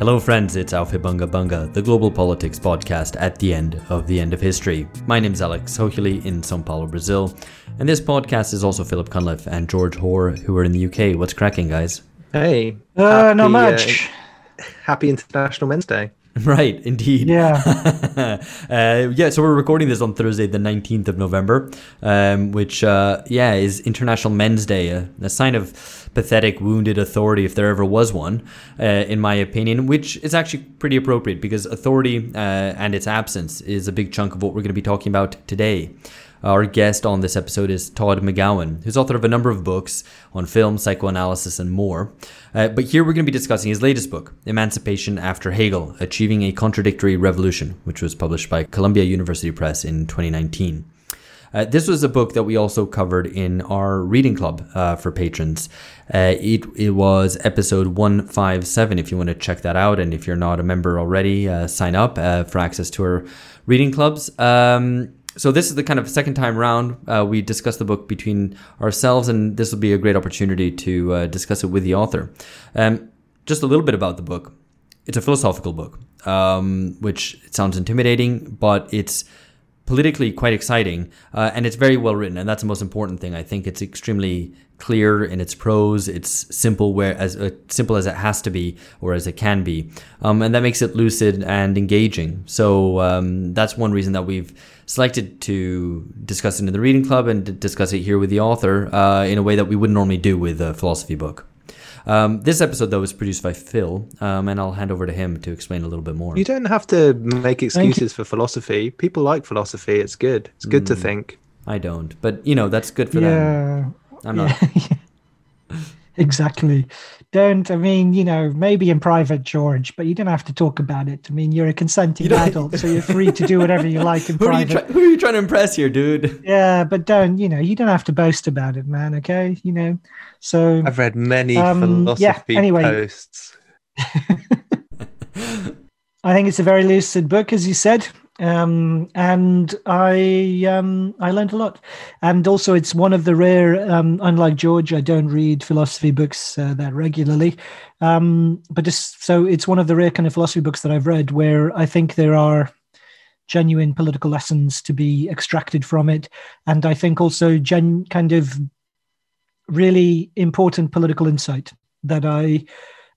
Hello, friends, it's Aufhebunga Bunga, the global politics podcast at the end of the end of history. My name's Alex Hochuli in Sao Paulo, Brazil, and this podcast is also Philip Cunliffe and George Hoare, who are in the UK. What's cracking, guys? Hey. Uh, happy, not much. Uh, happy International Men's Day. Right, indeed. Yeah. uh, yeah, so we're recording this on Thursday, the 19th of November, um, which, uh, yeah, is International Men's Day, a, a, sign of pathetic, wounded authority, if there ever was one, uh, in my opinion, which is actually pretty appropriate because authority uh, and its absence is a big chunk of what we're going to be talking about today. Our guest on this episode is Todd McGowan, who's author of a number of books on film, psychoanalysis, and more. Uh, but here we're going to be discussing his latest book, Emancipation After Hegel Achieving a Contradictory Revolution, which was published by Columbia University Press in 2019. Uh, this was a book that we also covered in our reading club uh, for patrons. Uh, it, it was episode 157 if you want to check that out. And if you're not a member already, uh, sign up uh, for access to our reading clubs. Um, so this is the kind of second time round uh, we discuss the book between ourselves, and this will be a great opportunity to uh, discuss it with the author. Um, just a little bit about the book. It's a philosophical book, um, which sounds intimidating, but it's politically quite exciting, uh, and it's very well written, and that's the most important thing. I think it's extremely clear in its prose. It's simple, where as uh, simple as it has to be, or as it can be, um, and that makes it lucid and engaging. So um, that's one reason that we've selected to discuss it in the reading club and discuss it here with the author uh, in a way that we wouldn't normally do with a philosophy book. Um, this episode, though, was produced by Phil, um, and I'll hand over to him to explain a little bit more. You don't have to make excuses for philosophy. People like philosophy. It's good. It's good mm, to think. I don't, but you know that's good for yeah. them. I'm not. Yeah. exactly don't i mean you know maybe in private george but you don't have to talk about it. I mean you're a consenting adult so you're free to do whatever you like in who private are, you who are you trying to impress here dude? Yeah but don't you know you don't have to boast about it man okay? You know so i've read many um, philosophy yeah, anyway. posts. I think it's a very lucid book as you said um, and I um, I learned a lot. And also, it's one of the rare. Um, unlike George, I don't read philosophy books uh, that regularly, um, but just so it's one of the rare kind of philosophy books that I've read where I think there are genuine political lessons to be extracted from it, and I think also gen kind of really important political insight that I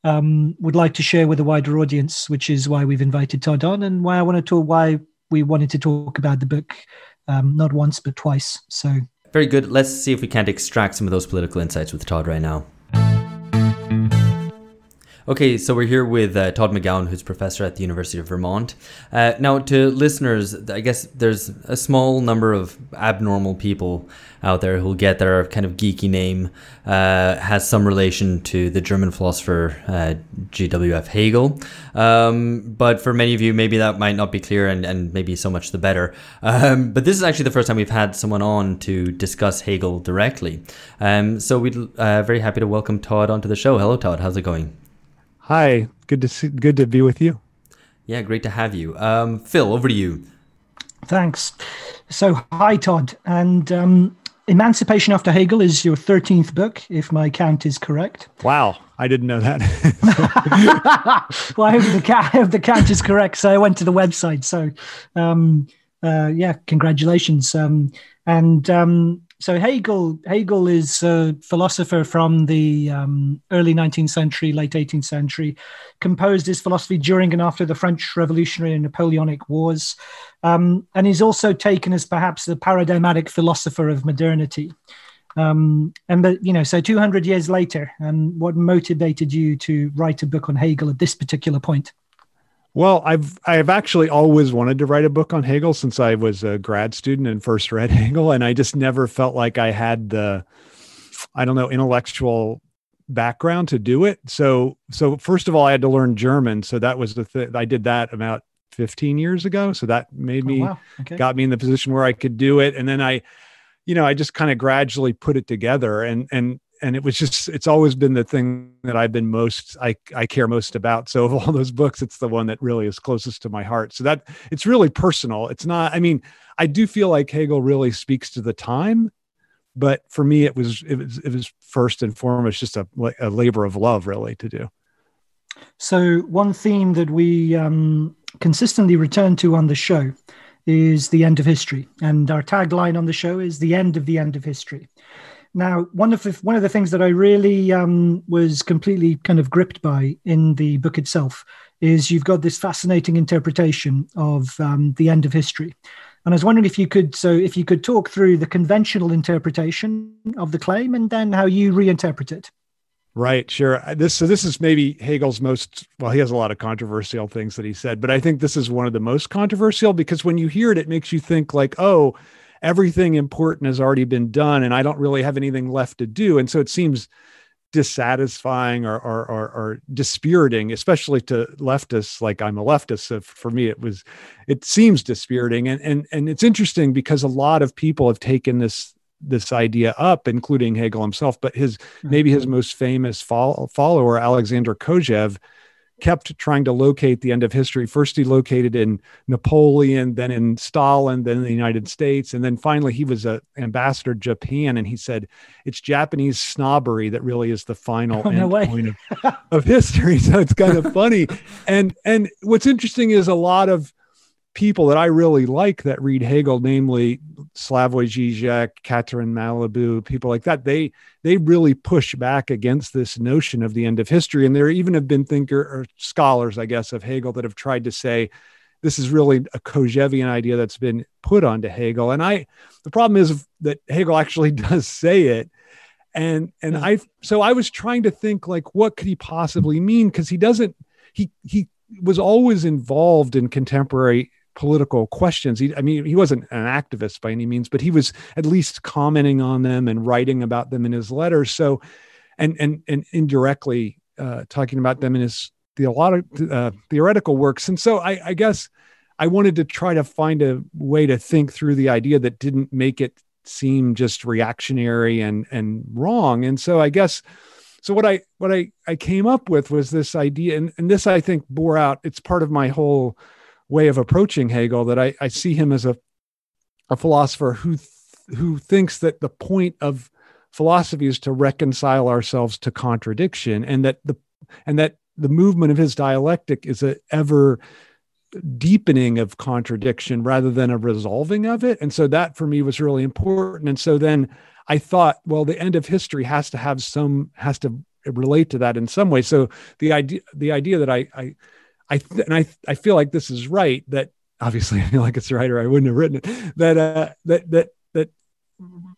um, would like to share with a wider audience, which is why we've invited Todd on and why I want to talk why we wanted to talk about the book um, not once but twice. So very good. Let's see if we can't extract some of those political insights with Todd right now. Okay, so we're here with uh, Todd McGowan, who's professor at the University of Vermont. Uh, now, to listeners, I guess there's a small number of abnormal people out there who'll get their kind of geeky name uh, has some relation to the German philosopher uh, G.W.F. Hegel. Um, but for many of you, maybe that might not be clear, and, and maybe so much the better. Um, but this is actually the first time we've had someone on to discuss Hegel directly. Um, so we're uh, very happy to welcome Todd onto the show. Hello, Todd. How's it going? Hi, good to see, good to be with you. Yeah, great to have you. Um, Phil, over to you. Thanks. So, hi, Todd. And um, Emancipation After Hegel is your 13th book, if my count is correct. Wow, I didn't know that. well, I hope the, count, I hope the count is correct. So, I went to the website. So, um, uh, yeah, congratulations. Um, and um, so Hegel Hegel is a philosopher from the um, early 19th century, late 18th century, composed his philosophy during and after the French Revolutionary and Napoleonic Wars, um, and he's also taken as perhaps the paradigmatic philosopher of modernity. Um, and but you know, so 200 years later, and what motivated you to write a book on Hegel at this particular point? Well, I've I've actually always wanted to write a book on Hegel since I was a grad student and first read Hegel, and I just never felt like I had the, I don't know, intellectual background to do it. So so first of all, I had to learn German. So that was the thing. I did that about 15 years ago. So that made oh, me oh, wow. okay. got me in the position where I could do it. And then I, you know, I just kind of gradually put it together. And and and it was just it's always been the thing that I've been most I I care most about. So of all those books, it's the one that really is closest to my heart. So that it's really personal. It's not. I mean, I do feel like Hegel really speaks to the time, but for me, it was it was it was first and foremost just a a labor of love, really, to do. So, one theme that we um, consistently return to on the show is the end of history. And our tagline on the show is the end of the end of history. Now, one of the one of the things that I really um, was completely kind of gripped by in the book itself is you've got this fascinating interpretation of um, the end of history, and I was wondering if you could so if you could talk through the conventional interpretation of the claim and then how you reinterpret it. Right, sure. This so this is maybe Hegel's most well. He has a lot of controversial things that he said, but I think this is one of the most controversial because when you hear it, it makes you think like, oh, everything important has already been done, and I don't really have anything left to do, and so it seems dissatisfying or or, or, or dispiriting, especially to leftists. Like I'm a leftist, so for me, it was it seems dispiriting, and and and it's interesting because a lot of people have taken this this idea up, including Hegel himself. But his maybe his mm-hmm. most famous follower, Alexander Kojève, kept trying to locate the end of history. First, he located in Napoleon, then in Stalin, then in the United States, and then finally he was an ambassador to Japan, and he said it's Japanese snobbery that really is the final oh, no point of, of history. So it's kind of funny. and and what's interesting is a lot of people that I really like that read Hegel, namely Slavoj Žižek, Catherine Malabou, people like that, they they really push back against this notion of the end of history. And there even have been thinker or scholars, I guess, of Hegel that have tried to say this is really a Kojèvian idea that's been put onto Hegel. And I the problem is that Hegel actually does say it. And and I so I was trying to think like what could he possibly mean? Because he doesn't he he was always involved in contemporary political questions. He, I mean, he wasn't an activist by any means, but he was at least commenting on them and writing about them in his letters. So, and and and indirectly uh, talking about them in his theological uh, theoretical works. And so, I, I guess I wanted to try to find a way to think through the idea that didn't make it seem just reactionary and and wrong. And so, I guess. So what I what I, I came up with was this idea, and, and this I think bore out. It's part of my whole way of approaching Hegel that I, I see him as a, a philosopher who th- who thinks that the point of philosophy is to reconcile ourselves to contradiction and that the and that the movement of his dialectic is a ever deepening of contradiction rather than a resolving of it. And so that for me was really important. And so then i thought well the end of history has to have some has to relate to that in some way. So the idea the idea that i i I th- and I I feel like this is right that obviously I feel like it's right or I wouldn't have written it that uh, that that that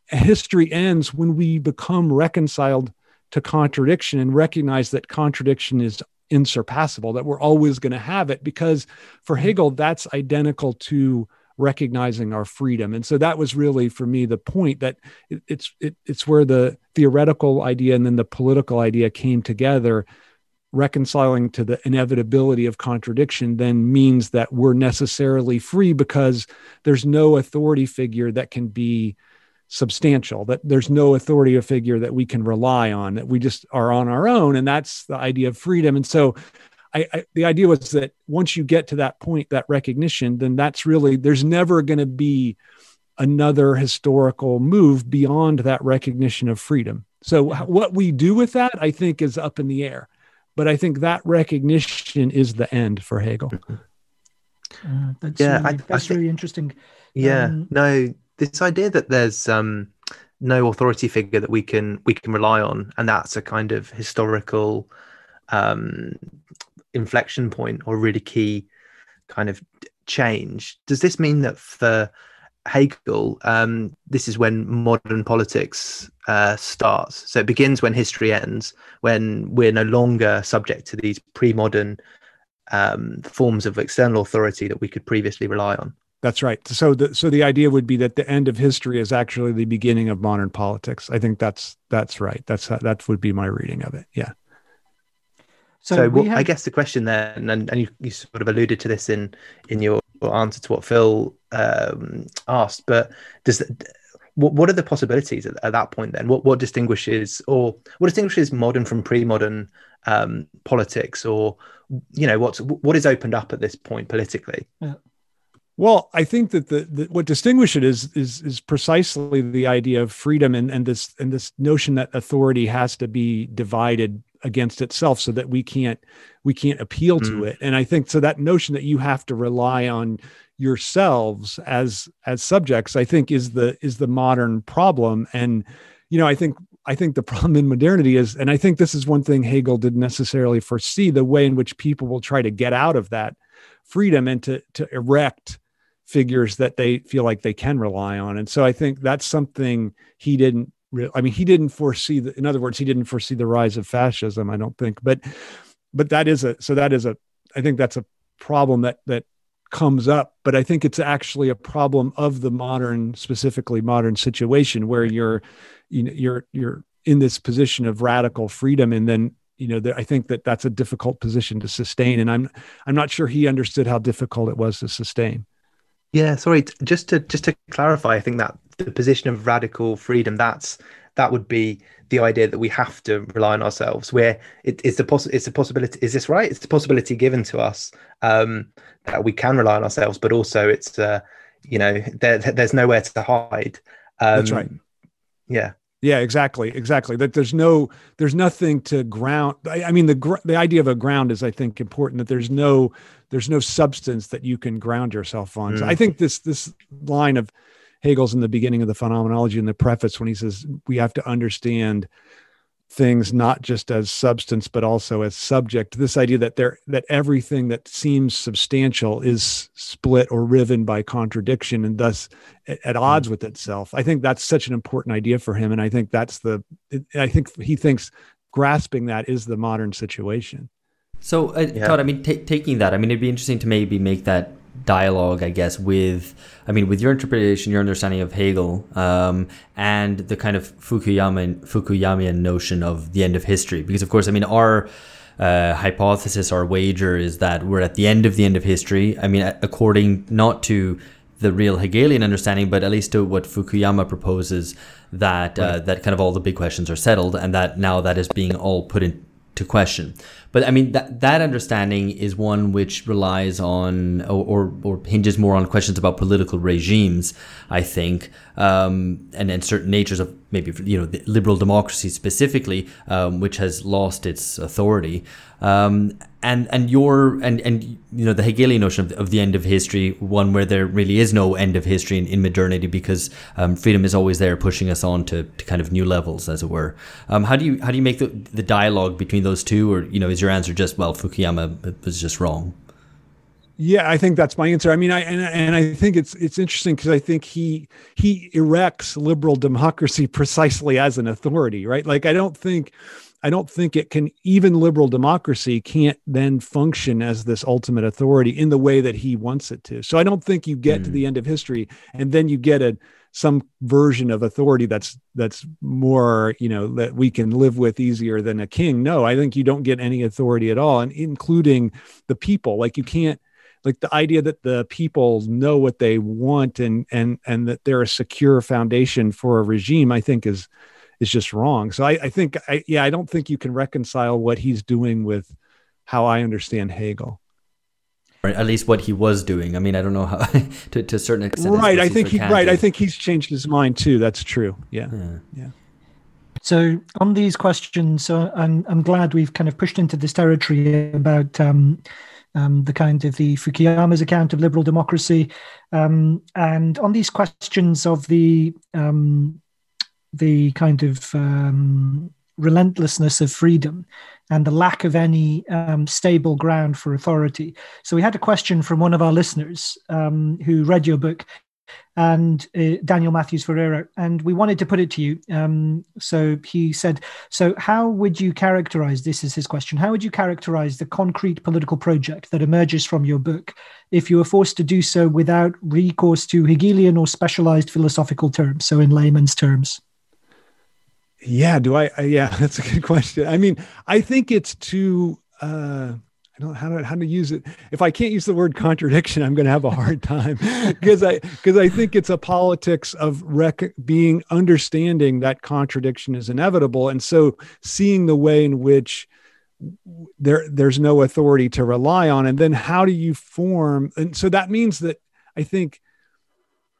history ends when we become reconciled to contradiction and recognize that contradiction is insurpassable that we're always going to have it because for Hegel that's identical to recognizing our freedom. And so that was really for me the point that it, it's it, it's where the theoretical idea and then the political idea came together reconciling to the inevitability of contradiction then means that we're necessarily free because there's no authority figure that can be substantial that there's no authority figure that we can rely on that we just are on our own and that's the idea of freedom. And so I, I, the idea was that once you get to that point that recognition then that's really there's never going to be another historical move beyond that recognition of freedom. So what we do with that i think is up in the air but I think that recognition is the end for Hegel. Uh, that's yeah, really, I, that's I really interesting. Yeah, um, no, this idea that there's um, no authority figure that we can we can rely on, and that's a kind of historical um, inflection point or really key kind of change. Does this mean that for Hegel, um, this is when modern politics uh, starts. So it begins when history ends, when we're no longer subject to these pre-modern um, forms of external authority that we could previously rely on. That's right. So the so the idea would be that the end of history is actually the beginning of modern politics. I think that's that's right. That's that would be my reading of it. Yeah. So, so well, have... I guess the question then, and, and you, you sort of alluded to this in in your answer to what Phil um, asked, but does what, what are the possibilities at, at, that point then? What what distinguishes or what distinguishes modern from pre-modern um, politics, or you know what's what is opened up at this point politically? Yeah. Well, I think that the, the, what distinguishes it is is is precisely the idea of freedom and, and this and this notion that authority has to be divided against itself so that we can't we can't appeal mm. to it. And i think so that notion that you have to rely on yourselves as as subjects i think is the is the modern problem. And you know i think i think the problem in modernity is and i think this is one thing hegel didn't necessarily foresee the way in which people will try to get out of that freedom and to to erect figures that they feel like they can rely on. And so i think that's something he didn't real i mean he didn't foresee the, in other words he didn't foresee the rise of fascism i don't think but but that is a so that is a i think that's a problem that that comes up but i think it's actually a problem of the modern specifically modern situation where you're you know you're you're in this position of radical freedom and then you know i think that that's a difficult position to sustain and i'm i'm not sure he understood how difficult it was to sustain. Yeah sorry just to just to clarify i think that the position of radical freedom that's that would be the idea that we have to rely on ourselves. Where it is the poss- it's a possibility is this right? It's a possibility given to us um, that we can rely on ourselves but also it's uh, you know there, there's nowhere to hide. Um, that's right. yeah. Yeah exactly exactly. That there's no there's nothing to ground i, I mean the the idea of a ground is i think important that there's no there's no substance that you can ground yourself on. Mm. so i think this this line of Hegel's in the beginning of the phenomenology in the preface when he says we have to understand things not just as substance but also as subject. This idea that there that everything that seems substantial is split or riven by contradiction and thus at, at odds with itself. I think that's such an important idea for him and i think that's the i think he thinks grasping that is the modern situation. So uh, yeah. todd i mean t- taking that i mean it'd be interesting to maybe make that dialogue, I guess, with I mean, with your interpretation, your understanding of Hegel, um, and the kind of Fukuyama Fukuyamian notion of the end of history. Because, of course, I mean, our uh, hypothesis, our wager is that we're at the end of the end of history. I mean, according not to the real Hegelian understanding, but at least to what Fukuyama proposes, that uh, right. uh, that kind of all the big questions are settled, and that now that is being all put into question. But I mean that that understanding is one which relies on or, or, or hinges more on questions about political regimes, I think, um, and and certain natures of maybe you know liberal democracy specifically, um, which has lost its authority. Um, and and your and and you know the Hegelian notion of, of the end of history, one where there really is no end of history in, in modernity because um, freedom is always there, pushing us on to, to kind of new levels, as it were. Um, how do you how do you make the, the dialogue between those two, or you know, is your answer just well, Fukuyama was just wrong? Yeah, I think that's my answer. I mean, I and, and I think it's it's interesting because I think he he erects liberal democracy precisely as an authority, right? Like I don't think I don't think it can even liberal democracy can't then function as this ultimate authority in the way that he wants it to. So I don't think you get mm. to the end of history and then you get a some version of authority that's that's more you know that we can live with easier than a king no i think you don't get any authority at all and including the people like you can't like the idea that the people know what they want and and and that they're a secure foundation for a regime i think is is just wrong. So I, I think, I, yeah, I don't think you can reconcile what he's doing with how I understand Hegel. Or at least what he was doing. I mean, I don't know how to, to a certain extent. Right. I think he, right. I think he's changed his mind too. That's true. Yeah. Yeah. yeah. So on these questions, uh, I'm I'm glad we've kind of pushed into this territory about um, um, the kind of the Fukuyama's account of liberal democracy, um, and on these questions of the um, the kind of um, relentlessness of freedom and the lack of any um, stable ground for authority. So we had a question from one of our listeners um, who read your book, and uh, Daniel Matthews Ferreira, and we wanted to put it to you. Um, so he said, "So how would you characterize this? Is his question? How would you characterize the concrete political project that emerges from your book, if you were forced to do so without recourse to Hegelian or specialized philosophical terms? So in layman's terms." Yeah, do I, I, Yeah, that's a good question. I mean, I think it's too. Uh, I don't know how to how to use it. If I can't use the word contradiction, I'm going to have a hard time because I because I think it's a politics of rec- being understanding that contradiction is inevitable, and so seeing the way in which there there's no authority to rely on, and then how do you form? And so that means that I think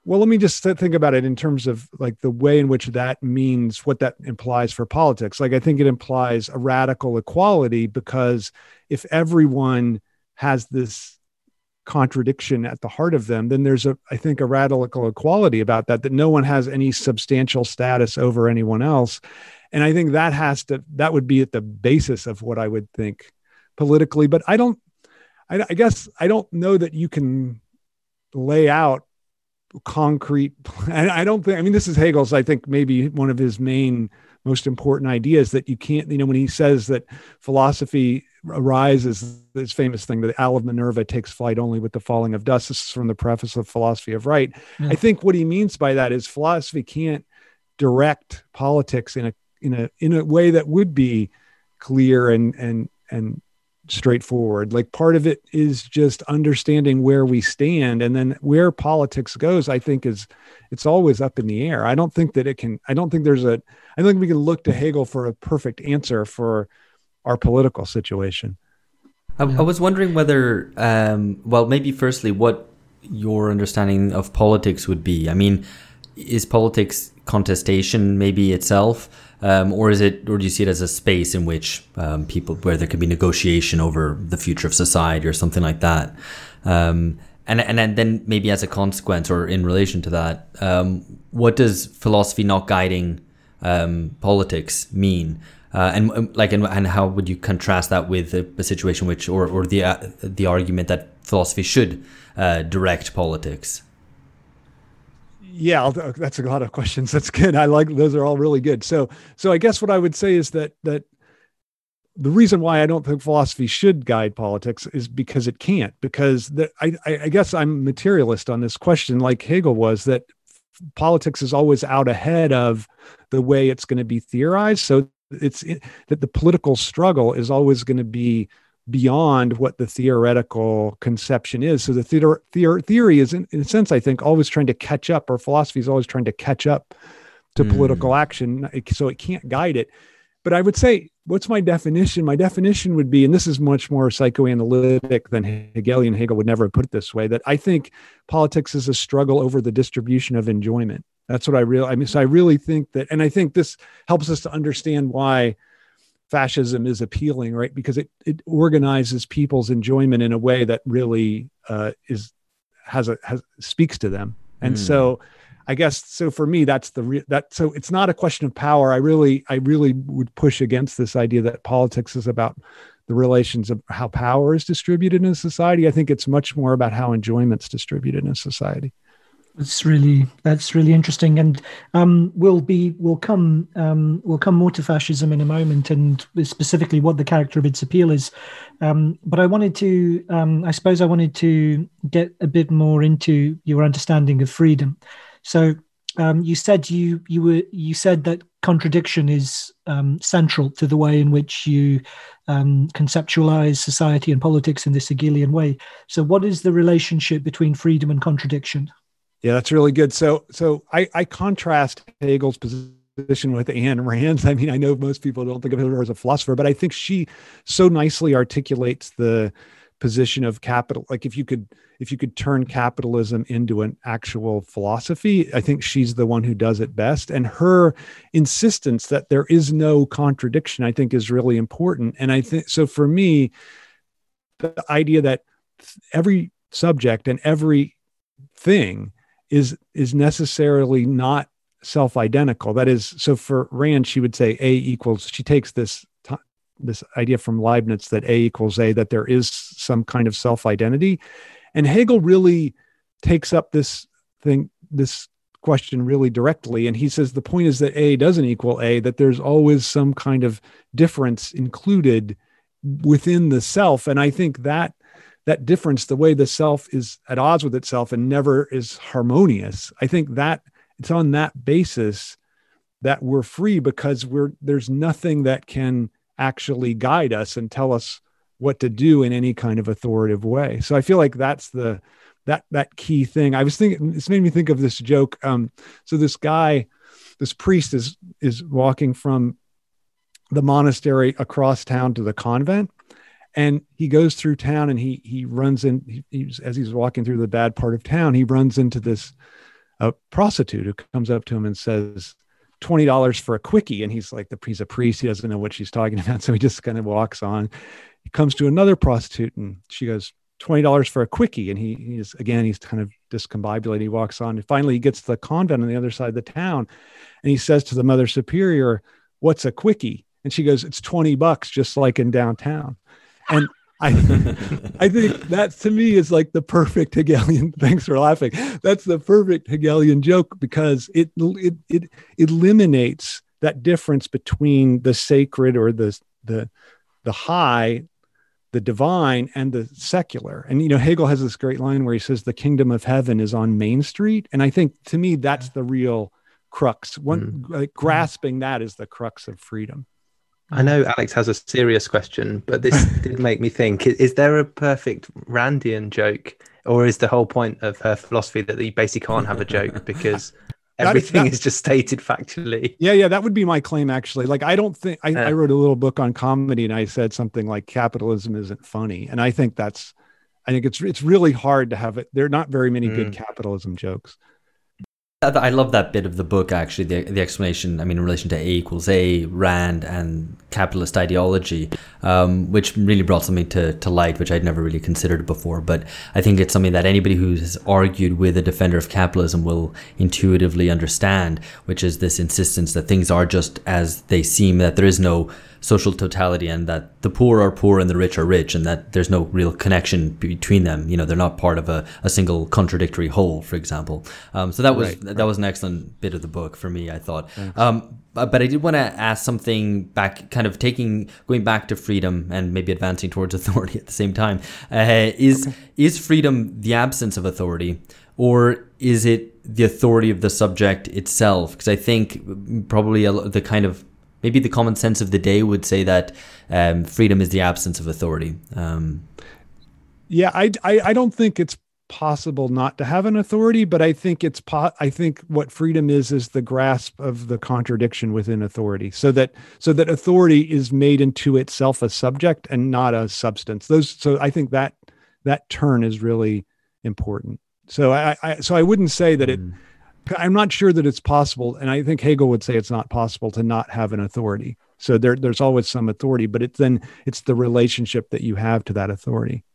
well, let me just think about it in terms of like the way in which that means what that implies for politics. Like, I think it implies a radical equality because if everyone has this contradiction at the heart of them, then there's a, I think, a radical equality about that, that no one has any substantial status over anyone else. And I think that has to, that would be at the basis of what I would think politically. But I don't, I, I guess I don't know that you can lay out concrete i don't think i mean this is hegel's i think maybe one of his main most important ideas that you can't you know when he says that philosophy arises this famous thing that the owl of minerva takes flight only with the falling of dust this is from the preface of philosophy of right yeah. i think what he means by that is philosophy can't direct politics in a in a in a way that would be clear and and and straightforward. Like part of it is just understanding where we stand and then where politics goes, I think is it's always up in the air. I don't think that it can I don't think there's a I think we can look to Hegel for a perfect answer for our political situation. I, I was wondering whether um well maybe firstly what your understanding of politics would be. I mean, is politics contestation maybe itself? Um, or is it, or do you see it as a space in which um, people, where there could be negotiation over the future of society or something like that? Um, and and then maybe as a consequence or in relation to that, um, what does philosophy not guiding um, politics mean? Uh, and um, like and, and how would you contrast that with a, a situation which or or the uh, the argument that philosophy should uh, direct politics? Yeah uh, that's a lot of questions. That's good. I like those are all really good. So so i guess what i would say is that that the reason why i don't think philosophy should guide politics is because it can't because the, I, I guess i'm materialist on this question like hegel was that politics is always out ahead of the way it's going to be theorized. So it's it, that the political struggle is always going to be beyond what the theoretical conception is. So the theater, theor, theory is, in, in, a sense, I think, always trying to catch up, or philosophy is always trying to catch up to mm. political action, so it can't guide it. But I would say, what's my definition? My definition would be, and this is much more psychoanalytic than Hegelian. Hegel would never put it this way. That I think politics is a struggle over the distribution of enjoyment. That's what I really. I mean, so I really think that, and I think this helps us to understand why fascism is appealing, right? Because it it organizes people's enjoyment in a way that really uh, is has a has speaks to them, and mm. so. I guess so for me that's the re- that so it's not a question of power I really I really would push against this idea that politics is about the relations of how power is distributed in a society I think it's much more about how enjoyment's distributed in a society that's really that's really interesting, and um, we'll be we'll come um, we'll come more to fascism in a moment, and specifically what the character of its appeal is. Um, but I wanted to, um, I suppose, I wanted to get a bit more into your understanding of freedom. So um, you said you you were you said that contradiction is um, central to the way in which you conceptualize society and politics in this Hegelian way. So, what is the relationship between freedom and contradiction? Yeah, that's really good. So, so I, I contrast Hegel's position with Ayn Rand's. I mean, I know most people don't think of her as a philosopher, but I think she so nicely articulates the position of capital. Like, if you could, if you could turn capitalism into an actual philosophy, I think she's the one who does it best. And her insistence that there is no contradiction, I think, is really important. And I think so. For me, the idea that every subject and every thing is is necessarily not self-identical. That is, so for Rand, she would say A equals. She takes this this idea from Leibniz that A equals A, that there is some kind of self-identity, and Hegel really takes up this thing, this question really directly, and he says the point is that A doesn't equal A, that there's always some kind of difference included within the self, and I think that that difference, the way the self is at odds with itself and never is harmonious, I think that it's on that basis that we're free because we're there's nothing that can actually guide us and tell us what to do in any kind of authoritative way. So I feel like that's the that that key thing. I was thinking this made me think of this joke. Um, so this guy, this priest is is walking from the monastery across town to the convent and he goes through town and he he runs in he, he's, as he's walking through the bad part of town he runs into this prostitute who comes up to him and says, twenty dollars for a quickie, and he's like the he's a priest, he doesn't know what she's talking about, so he just kind of walks on. He comes to another prostitute, and she goes twenty dollars for a quickie, and he he's again he's kind of discombobulated. He walks on, and finally he gets to the convent on the other side of the town, and he says to the mother superior, "What's a quickie?" And she goes, "It's twenty bucks, just like in downtown." And I, I think that to me is like the perfect Hegelian. Thanks for laughing. That's the perfect Hegelian joke because it it it eliminates that difference between the sacred or the the the high, the divine, and the secular. And you know, Hegel has this great line where he says, "The kingdom of heaven is on Main Street," and I think to me that's the real crux. One mm. like, grasping that is the crux of freedom. I know Alex has a serious question, but this did make me think: is, there a perfect Randian joke, or is the whole point of her philosophy that you basically can't have a joke because everything that, that, is just stated factually? Yeah, yeah, that would be my claim. Actually, like I don't think I, I wrote a little book on comedy, and I said something like capitalism isn't funny, and I think that's, I think it's it's really hard to have it. There are not very many mm. good capitalism jokes. I love that bit of the book, actually, the, the explanation, I mean, in relation to A equals A, Rand, and capitalist ideology, um, which really brought something to, to light, which I'd never really considered before. But I think it's something that anybody who has argued with a defender of capitalism will intuitively understand, which is this insistence that things are just as they seem, that there is no social totality and that the poor are poor and the rich are rich and that there's no real connection between them. You know, they're not part of a, a single contradictory whole, for example. Um, so that was right, that was an excellent bit of the book for me, I thought. Um, but, but I did want to ask something back, kind of taking going back to freedom and maybe advancing towards authority at the same time. Uh, is okay. is freedom the absence of authority, or is it the authority of the subject itself? Because I think probably a, the kind of maybe the common sense of the day would say that um, freedom is the absence of authority. Um, yeah, I, I, I don't think it's possible not to have an authority, but I think it's po- I think what freedom is is the grasp of the contradiction within authority, so that so that authority is made into itself a subject and not a substance. Those so I think that that turn is really important. So I, I so I wouldn't say that it mm. I'm not sure that it's possible, and I think Hegel would say it's not possible to not have an authority. So there, there's always some authority, but it's then it's the relationship that you have to that authority.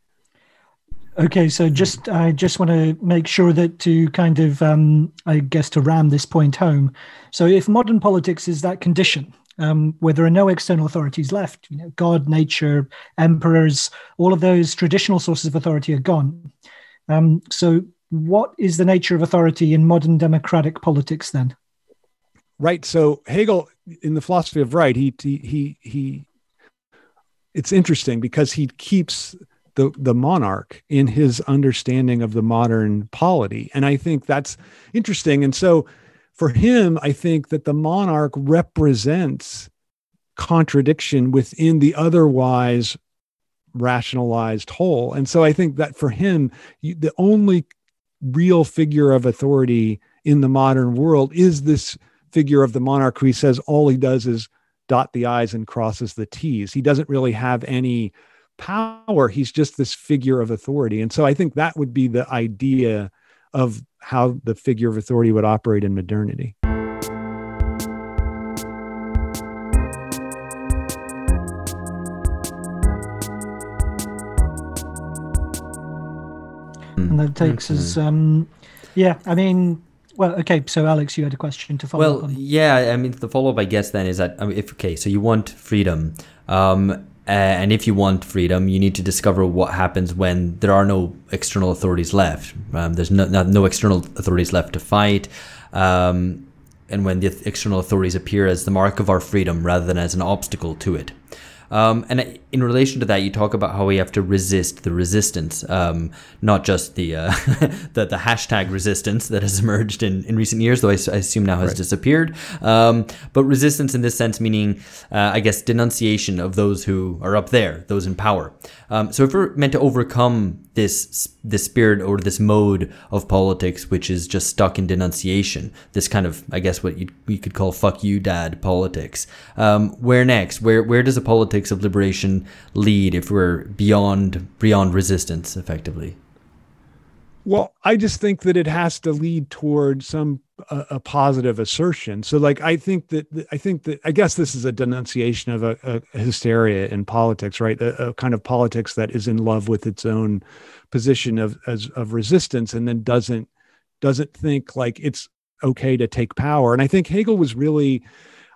Okay, so just I just want to make sure that to kind of um, I guess to ram this point home. So if modern politics is that condition um, where there are no external authorities left, you know, God, nature, emperors, all of those traditional sources of authority are gone. Um, so what is the nature of authority in modern democratic politics then? Right. So Hegel, in the philosophy of right, he he he, he it's interesting because he keeps the the monarch in his understanding of the modern polity, and I think that's interesting. And so, for him, I think that the monarch represents contradiction within the otherwise rationalized whole. And so I think that for him, the only real figure of authority in the modern world is this figure of the monarch who he says all he does is dot the i's and crosses the t's he doesn't really have any power he's just this figure of authority and so i think that would be the idea of how the figure of authority would operate in modernity and that takes mm-hmm. us um yeah i mean well okay so alex you had a question to follow up. well yeah i mean the follow-up i guess then is that I mean, if okay so you want freedom um uh, and if you want freedom, you need to discover what happens when there are no external authorities left. Um, there's no, no, no, external authorities left to fight. Um, and when the external authorities appear as the mark of our freedom rather than as an obstacle to it. Um, and in relation to that, you talk about how we have to resist the resistance, um, not just the, uh, the, the hashtag resistance that has emerged in, in recent years, though I, I assume now has right. disappeared. Um, but resistance in this sense, meaning uh, I guess denunciation of those who are up there, those in power. Um, so if we're meant to overcome this this spirit or this mode of politics, which is just stuck in denunciation, this kind of I guess what you you could call "fuck you, dad" politics. Um, where next? Where where does a politics of liberation lead if we're beyond beyond resistance, effectively? Well, I just think that it has to lead toward some a, a positive assertion. So, like, I think that I think that I guess this is a denunciation of a, a hysteria in politics, right? A, a, kind of politics that is in love with its own position of as of resistance, and then doesn't doesn't think like it's okay to take power. And I think Hegel was really.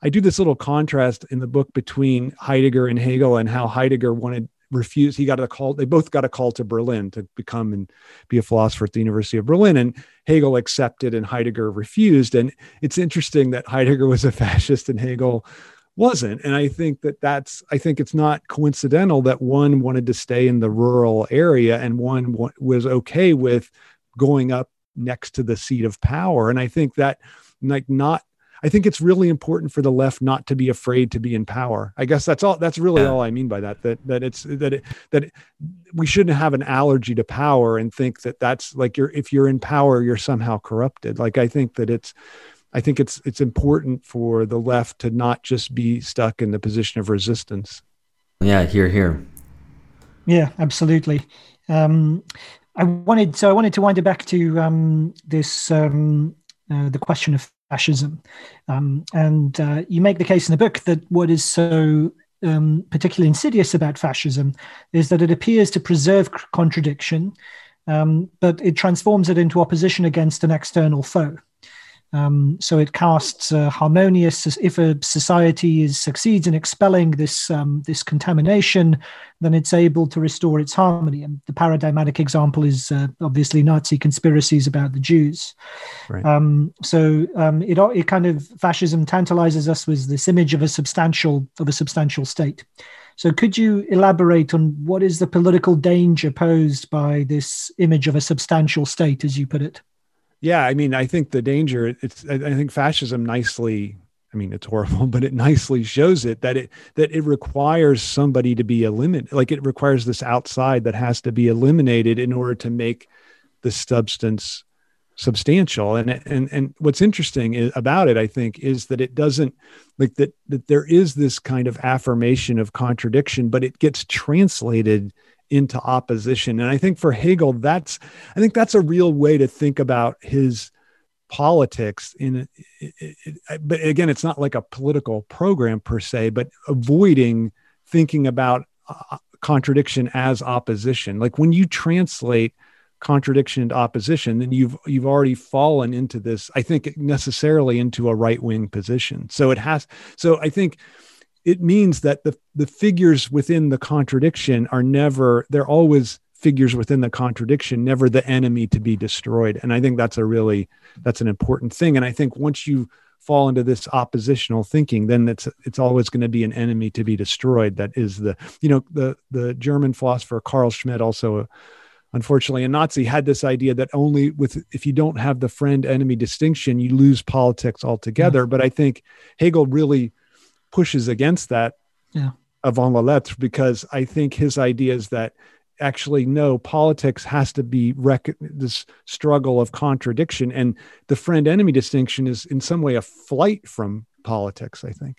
I do this little contrast in the book between Heidegger and Hegel and how Heidegger wanted refused. He got a call. They both got a call to Berlin to become and be a philosopher at the University of Berlin. And Hegel accepted and Heidegger refused. And it's interesting that Heidegger was a fascist and Hegel wasn't. And I think that that's, I think it's not coincidental that one wanted to stay in the rural area and one was okay with going up next to the seat of power. And I think that like not I think it's really important for the left not to be afraid to be in power. I guess that's all. That's really yeah. all I mean by that. That that it's that it, that it, we shouldn't have an allergy to power and think that that's like you're if you're in power you're somehow corrupted. Like I think that it's. I think it's it's important for the left to not just be stuck in the position of resistance. Yeah, here, here. Yeah, absolutely. Um, I wanted so I wanted to wind it back to um, this um, uh, the question of fascism. Um, and uh, you make the case in the book that what is so um, particularly insidious about fascism is that it appears to preserve contradiction, um, but it transforms it into opposition against an external foe. Um, so it casts a harmonious. If a society is, succeeds in expelling this um, this contamination, then it's able to restore its harmony. And the paradigmatic example is uh, obviously Nazi conspiracies about the Jews. Right. Um, so um, it it kind of fascism tantalizes us with this image of a substantial of a substantial state. So could you elaborate on what is the political danger posed by this image of a substantial state, as you put it? Yeah i mean i think the danger it's i think fascism nicely i mean it's horrible but it nicely shows it that it that it requires somebody to be eliminated like it requires this outside that has to be eliminated in order to make the substance substantial. And and and what's interesting is, about it i think is that it doesn't like that that there is this kind of affirmation of contradiction but it gets translated into opposition. And I think for Hegel, that's I think that's a real way to think about his politics in it, it, it, but again it's not like a political program per se but avoiding thinking about uh, contradiction as opposition like when you translate contradiction into opposition then you've you've already fallen into this i think necessarily into a right wing position so it has so i think it means that the the figures within the contradiction are never they're always figures within the contradiction never the enemy to be destroyed. And i think that's a really that's an important thing. And i think once you fall into this oppositional thinking then it's it's always going to be an enemy to be destroyed that is the you know the the german philosopher carl Schmitt also uh, unfortunately a nazi had this idea that only with if you don't have the friend enemy distinction you lose politics altogether. Yeah. but i think hegel really pushes against that yeah. avant la lettre because I think his idea is that actually no politics has to be rec- this struggle of contradiction. And the friend enemy distinction is in some way a flight from politics i think.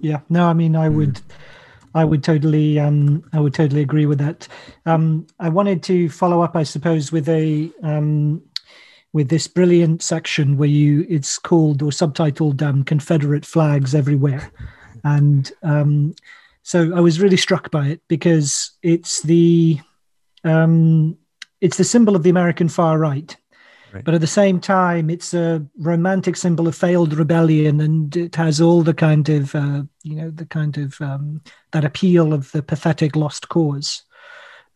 Yeah. No i mean i hmm. would i would totally um i would totally agree with that. Um i wanted to follow up i suppose with a um with this brilliant section where you it's called or subtitled um, confederate flags everywhere and um, so I was really struck by it because it's the um, it's the symbol of the American far right. Right. But at the same time, it's a romantic symbol of failed rebellion, and it has all the kind of, uh, you know, the kind of um, that appeal of the pathetic lost cause.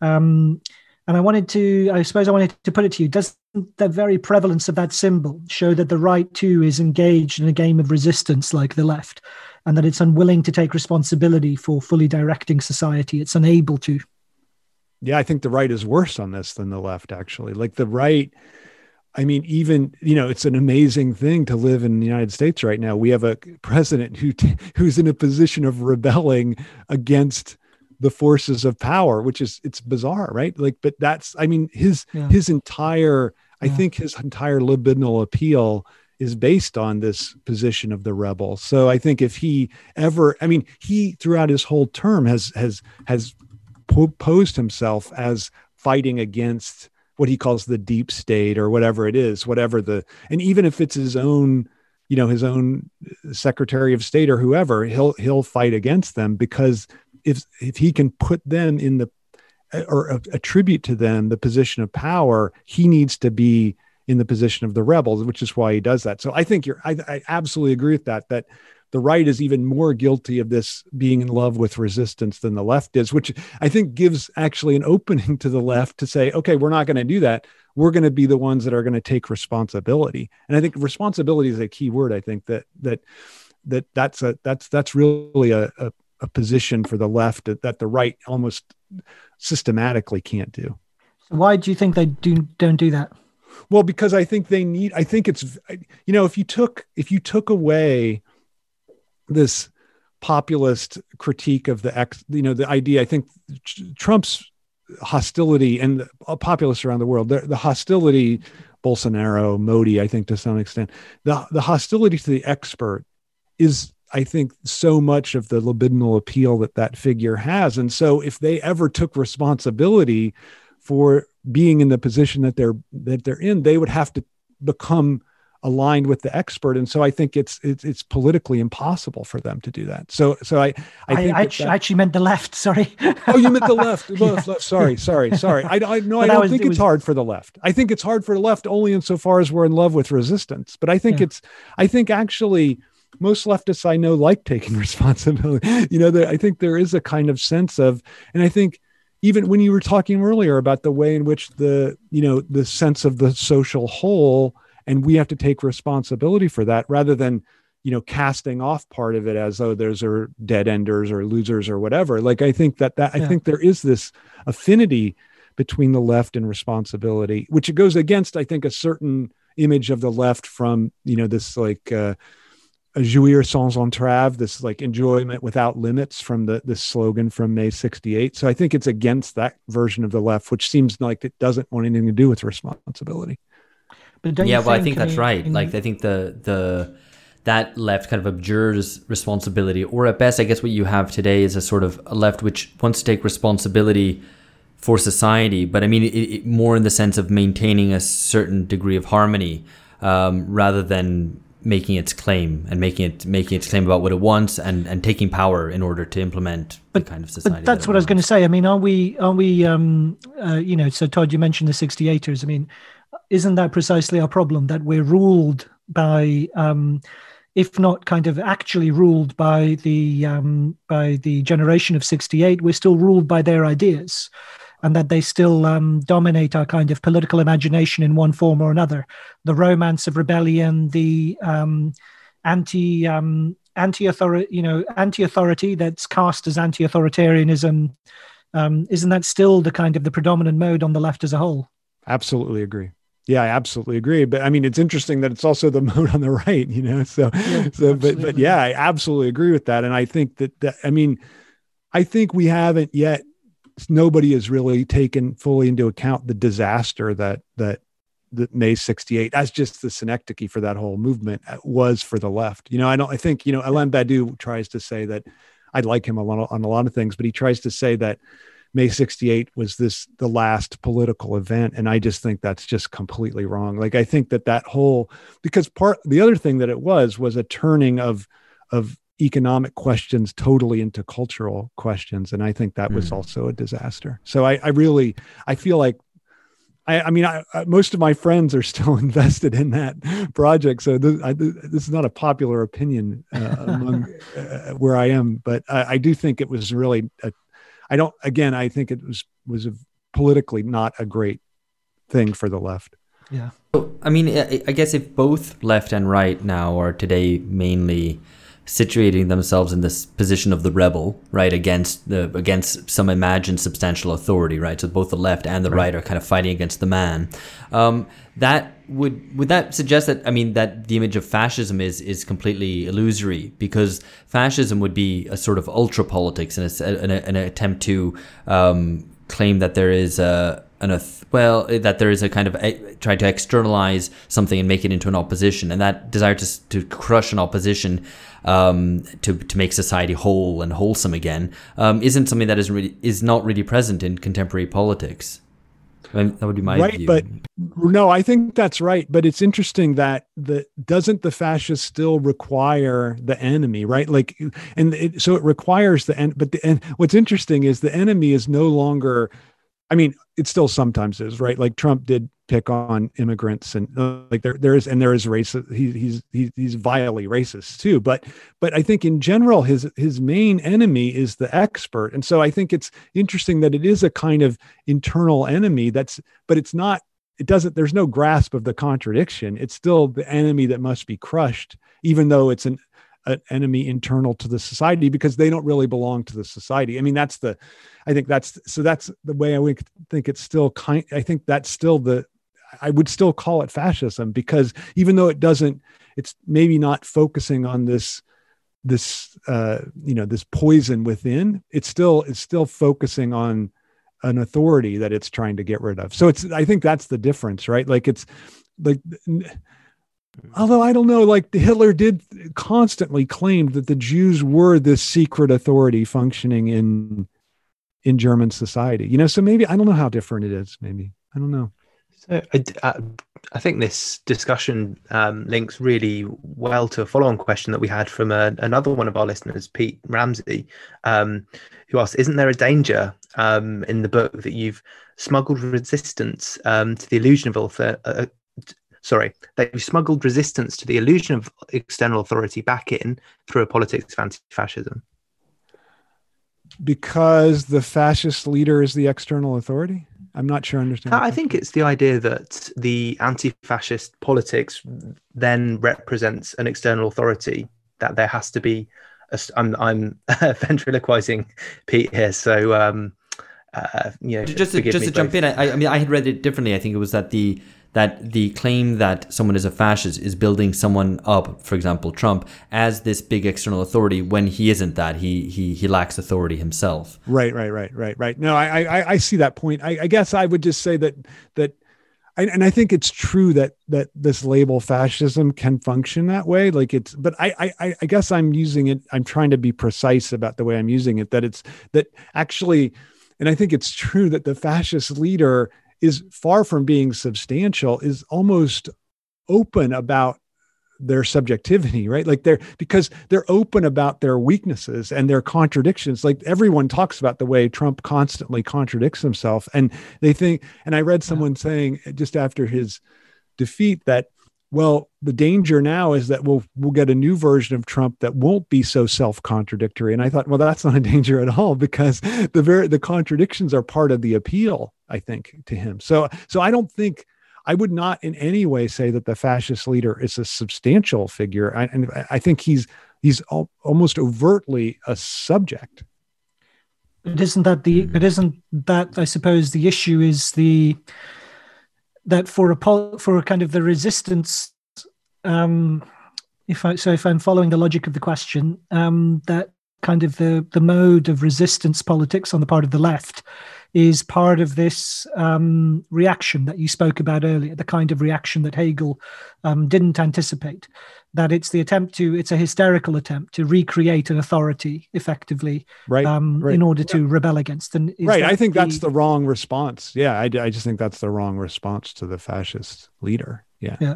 Um, and I wanted to, I suppose, I wanted to put it to you: Does the very prevalence of that symbol show that the right too is engaged in a game of resistance, like the left? and that it's unwilling to take responsibility for fully directing society. It's unable to. Yeah, I think the right is worse on this than the left, actually. Like the right, I mean, even you know, it's an amazing thing to live in the United States right now. We have a president who t- who's in a position of rebelling against the forces of power, which is it's bizarre, right? Like, but that's, I mean, his yeah. his entire, I think his entire libidinal appeal is based on this position of the rebel. So I think if he ever, I mean, he throughout his whole term has has has posed himself as fighting against what he calls the deep state or whatever it is, whatever the, and even if it's his own, you know, his own secretary of state or whoever, he'll, he'll fight against them because if, if he can put them in the, or attribute to them the position of power, he needs to be in the position of the rebels, which is why he does that. So I think you're, I, I absolutely agree with that, that the right is even more guilty of this being in love with resistance than the left is, which I think gives actually an opening to the left to say, okay, we're not going to do that. We're going to be the ones that are going to take responsibility. And I think responsibility is a key word. I think that that that that's a that's that's really a, a, a position for the left that, that the right almost systematically can't do. Why do you think they do don't do that? Well, because I think they need. I think it's you know if you took if you took away this populist critique of the ex, you know, the idea. I think Trump's hostility and uh, populists around the world, the, the hostility, Bolsonaro, Modi, I think to some extent, the the hostility to the expert is I think so much of the libidinal appeal that that figure has. And so if they ever took responsibility for being in the position that they're that they're in, they would have to become aligned with the expert. And so i think it's it's, it's politically impossible for them to do that. So so i i, I, I, that, I actually meant the left sorry. Oh you meant the left. Left, yeah. left. Sorry sorry sorry. I, I no i don't was, think it it's was, hard for the left. I think it's hard for the left only insofar as we're in love with resistance. But i think yeah. it's i think actually most leftists i know like taking responsibility you know there, i think there is a kind of sense of and i think even when you were talking earlier about the way in which the you know the sense of the social whole and we have to take responsibility for that rather than you know casting off part of it as though there's are dead enders or losers or whatever like i think that that yeah. i think there is this affinity between the left and responsibility which it goes against i think a certain image of the left from you know this like uh jouir sans entrave, this like enjoyment without limits from the this slogan from May 68. So I think it's against that version of the left, which seems like it doesn't want anything to do with responsibility But yeah, well, I think that's right. Like, I think the the that left kind of abjures responsibility, or at best, I guess what you have today is a sort of a left which wants to take responsibility for society, but I mean, it, it, more in the sense of maintaining a certain degree of harmony, um, rather than making its claim and making it making its claim about what it wants and and taking power in order to implement but, the kind of society. But that's that what I was going to say. I mean, are we are we um, uh, you know? So Todd, you mentioned the 68ers. I mean, isn't that precisely our problem that we're ruled by um, if not kind of actually ruled by the um, by the generation of 68 we're still ruled by their ideas and that they still um, dominate our kind of political imagination in one form or another the romance of rebellion the um, anti um, anti-authority you know anti-authority that's cast as anti-authoritarianism um, isn't that still the kind of the predominant mode on the left as a whole absolutely agree yeah, I absolutely agree. But I mean, it's interesting that it's also the mode on the right, you know. So, yeah, so, but, but yeah, I absolutely agree with that. And I think that that I mean, I think we haven't yet. Nobody has really taken fully into account the disaster that that that May '68, as just the synecdoche for that whole movement uh, was for the left. You know, I don't. I think you know, Alain Badiou tries to say that. I'd like him a lot on a lot of things, but he tries to say that May 68 was this the last political event and I just think that's just completely wrong. Like I think that that whole because part the other thing that it was was a turning of of economic questions totally into cultural questions and I think that was mm. also a disaster. So I, I really I feel like I, I mean, I, most of my friends are still invested in that project, so this, this is not a popular opinion uh, among uh, where I am, but I, do think it was really a I don't. Again, I think it was was politically not a great thing for the left. Yeah. So, I mean, I guess if both left and right now are today mainly situating themselves in this position of the rebel, right, against the against some imagined substantial authority, right. So both the left and the right, right are kind of fighting against the man. Um, that would would that suggest that I mean that the image of fascism is is completely illusory because fascism would be a sort of ultra politics and an, an, attempt to um, claim that there is a an well that there is a kind of a, trying to externalize something and make it into an opposition and that desire to to crush an opposition um, to to make society whole and wholesome again um, isn't something that is really is not really present in contemporary politics. that would be my right, view. but no, I think that's right. But it's interesting that the doesn't the fascist still require the enemy, right? Like, and it, so it requires the end. But the and what's interesting is the enemy is no longer. I mean, it still sometimes is, right? Like Trump did pick on immigrants and uh, like there there is and there is race he, he's he's he's vilely racist too. But but i think in general his his main enemy is the expert. And so i think it's interesting that it is a kind of internal enemy that's but it's not it doesn't there's no grasp of the contradiction. It's still the enemy that must be crushed even though it's an, an enemy internal to the society because they don't really belong to the society i mean that's the i think that's so that's the way i would think it's still kind i think that's still the I would still call it fascism because even though it doesn't, it's maybe not focusing on this this uh, you know this poison within. It's still it's still focusing on an authority that it's trying to get rid of. So it's I think that's the difference, right? Like it's like although I don't know, like Hitler did constantly claim that the Jews were this secret authority functioning in in German society. You know, so maybe I don't know how different it is. Maybe I don't know. So I, uh, I think this discussion um, links really well to a follow-on question that we had from a, another one of our listeners, Pete Ramsey, um, who asked, "Isn't there a danger um, in the book that you've smuggled resistance um, to the illusion of author?" Uh, sorry, that you've smuggled resistance to the illusion of external authority back in through a politics of anti-fascism? Because the fascist leader is the external authority. I'm not sure I understand. I think it's the idea that the anti-fascist politics then represents an external authority. That there has to be. A, I'm I'm ventriloquizing Pete here, so um, uh, you know, just to, just to jump in, I, I mean, I had read it differently. I think it was that the that the claim that someone is a fascist is building someone up, for example, Trump, as this big external authority when he isn't that. He he he lacks authority himself. Right, right, right, right, right. No, I I, I see that point. I, I guess I would just say that that and I think it's true that that this label fascism can function that way. Like it's, but I, I, I guess I'm using it. I'm trying to be precise about the way I'm using it. That it's that actually, and I think it's true that the fascist leader is far from being substantial, is almost open about their subjectivity, right? Like they're because they're open about their weaknesses and their contradictions. Like everyone talks about the way Trump constantly contradicts himself. And they think, and I read someone saying just after his defeat that well the danger now is that we'll we'll get a new version of trump that won't be so self-contradictory. And i thought well that's not a danger at all because the very the contradictions are part of the appeal i think to him. So so i don't think i would not in any way say that the fascist leader is a substantial figure. I, and i think he's he's al- almost overtly a subject. But isn't that the but isn't that i suppose the issue is the that for a for a kind of the resistance um if i so if i'm following the logic of the question um that kind of the the mode of resistance politics on the part of the left is part of this um, reaction that you spoke about earlier, the kind of reaction that Hegel um, didn't anticipate. That it's the attempt to, it's a hysterical attempt to recreate an authority effectively, right, um, right. in order to rebel against. And right, I think the, that's the wrong response. Yeah, I, I just think that's the wrong response to the fascist leader. Yeah. Yeah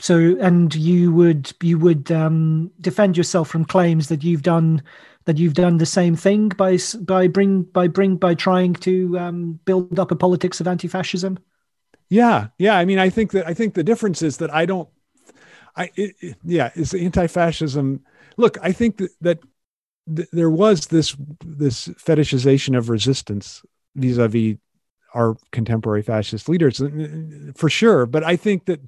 so and you would you would um, defend yourself from claims that you've done that you've done the same thing by by bring by bring by trying to um, build up a politics of anti-fascism? Yeah yeah. I mean i think that i think the difference is that i don't i it, it, yeah is anti-fascism look i think that that th- there was this this fetishization of resistance vis-a-vis our contemporary fascist leaders for sure. But i think that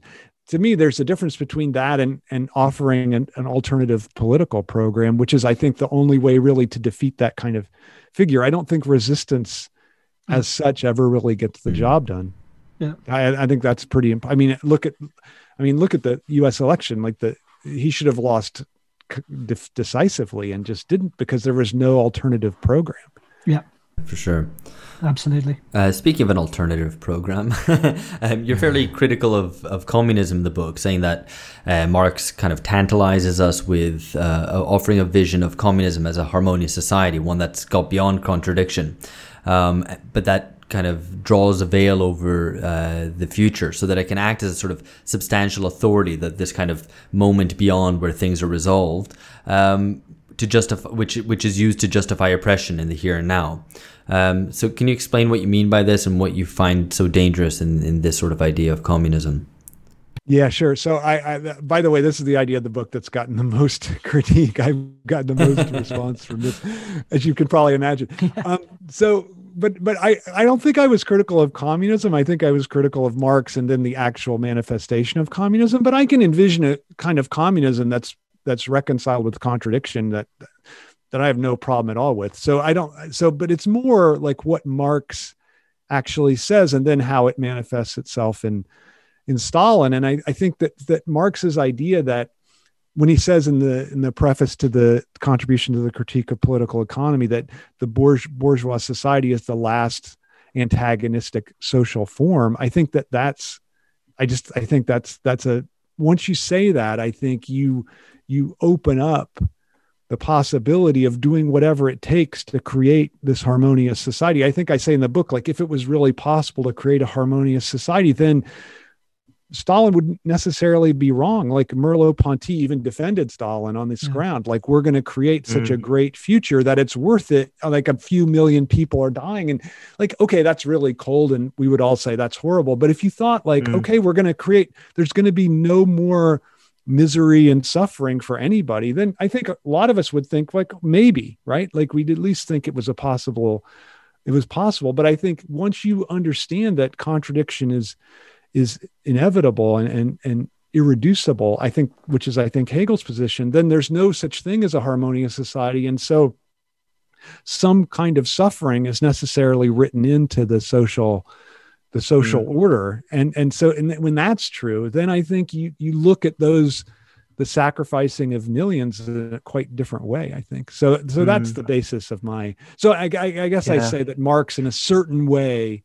to me, there's a difference between that and and offering an, an, alternative political program, which is, I think, the only way really to defeat that kind of figure. I don't think resistance, mm. as such, ever really gets the job done. Yeah, I, I think that's pretty. Imp- I mean, look at, I mean, look at the U.S. election. Like the he should have lost decisively and just didn't because there was no alternative program. Yeah, for sure absolutely. Uh, speaking of an alternative program, um, you're fairly critical of, of communism in the book, saying that uh, Marx kind of tantalizes us with uh, offering a vision of communism as a harmonious society, one that's got beyond contradiction, um, but that kind of draws a veil over uh, the future so that it can act as a sort of substantial authority that this kind of moment beyond where things are resolved um, to justify which which is used to justify oppression in the here and now um, so can you explain what you mean by this and what you find so dangerous in, in this sort of idea of communism yeah, sure. So I, I, by the way, this is the idea of the book that's gotten the most critique. I've gotten the most response from this, as you can probably imagine. Um, so, but, but I, I don't think I was critical of communism. I think I was critical of Marx and then the actual manifestation of communism. But I can envision a kind of communism that's that's reconciled with contradiction that that I have no problem at all with. So I don't. So, but it's more like what Marx actually says, and then how it manifests itself in in Stalin. And I, I think that that Marx's idea that when he says in the in the preface to the contribution to the critique of political economy that the bourge, bourgeois society is the last antagonistic social form, I think that that's I just I think that's that's a once you say that, I think you you open up the possibility of doing whatever it takes to create this harmonious society. I think I say in the book, like if it was really possible to create a harmonious society, then Stalin wouldn't necessarily be wrong. Like Merleau-Ponty even defended Stalin on this mm. ground. Like we're going to create such mm. a great future that it's worth it. Like a few million people are dying, and like okay, that's really cold, and we would all say that's horrible. But if you thought like mm. okay, we're going to create, there's going to be no more misery and suffering for anybody, then I think a lot of us would think like maybe right, like we'd at least think it was a possible, it was possible. But I think once you understand that contradiction is is inevitable and and and irreducible i think which is i think hegel's position then there's no such thing as a harmonious society and so some kind of suffering is necessarily written into the social the social mm. order and and so and when that's true then i think you you look at those the sacrificing of millions in a quite different way i think so so mm. that's the basis of my so i, I, I guess yeah. i say that marx in a certain way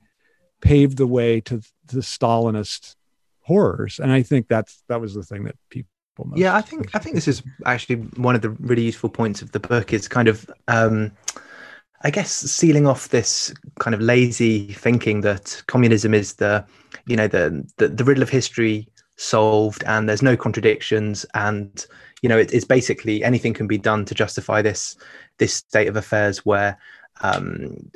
paved the way to the Stalinist horrors. And I think that's that was the thing that people. yeah, I think I think this is actually one of the really useful points of the book. Is kind of, um, I guess, sealing off this kind of lazy thinking that communism is the, you know, the the, the riddle of history solved, and there's no contradictions, and you know, it, it's basically anything can be done to justify this this state of affairs where um,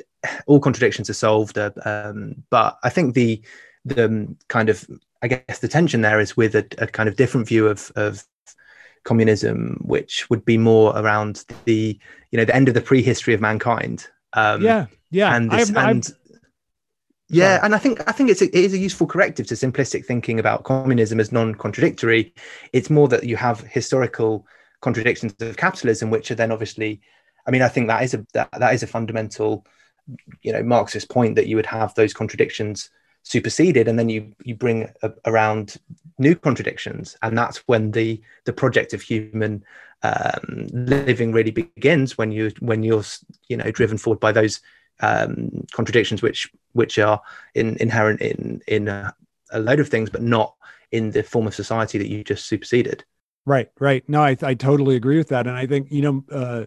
all contradictions are solved. Uh, um, but I think the the kind of I guess the tension there is with a, a kind of different view of of communism, which would be more around the you know the end of the prehistory of mankind. Um, yeah, yeah, and this, I've, and I've, yeah, Sorry. and I think I think it's a, it is a useful corrective to simplistic thinking about communism as non-contradictory. It's more that you have historical contradictions of capitalism, which are then obviously, I mean, I think that is a that, that is a fundamental you know Marxist point that you would have those contradictions superseded, and then you you bring a, around new contradictions, and that's when the the project of human um, living really begins. When you when you're you know driven forward by those um, contradictions, which which are in, inherent in in a, a load of things, but not in the form of society that you just superseded. Right, right. No, I, I totally agree with that, and I think you know. Uh,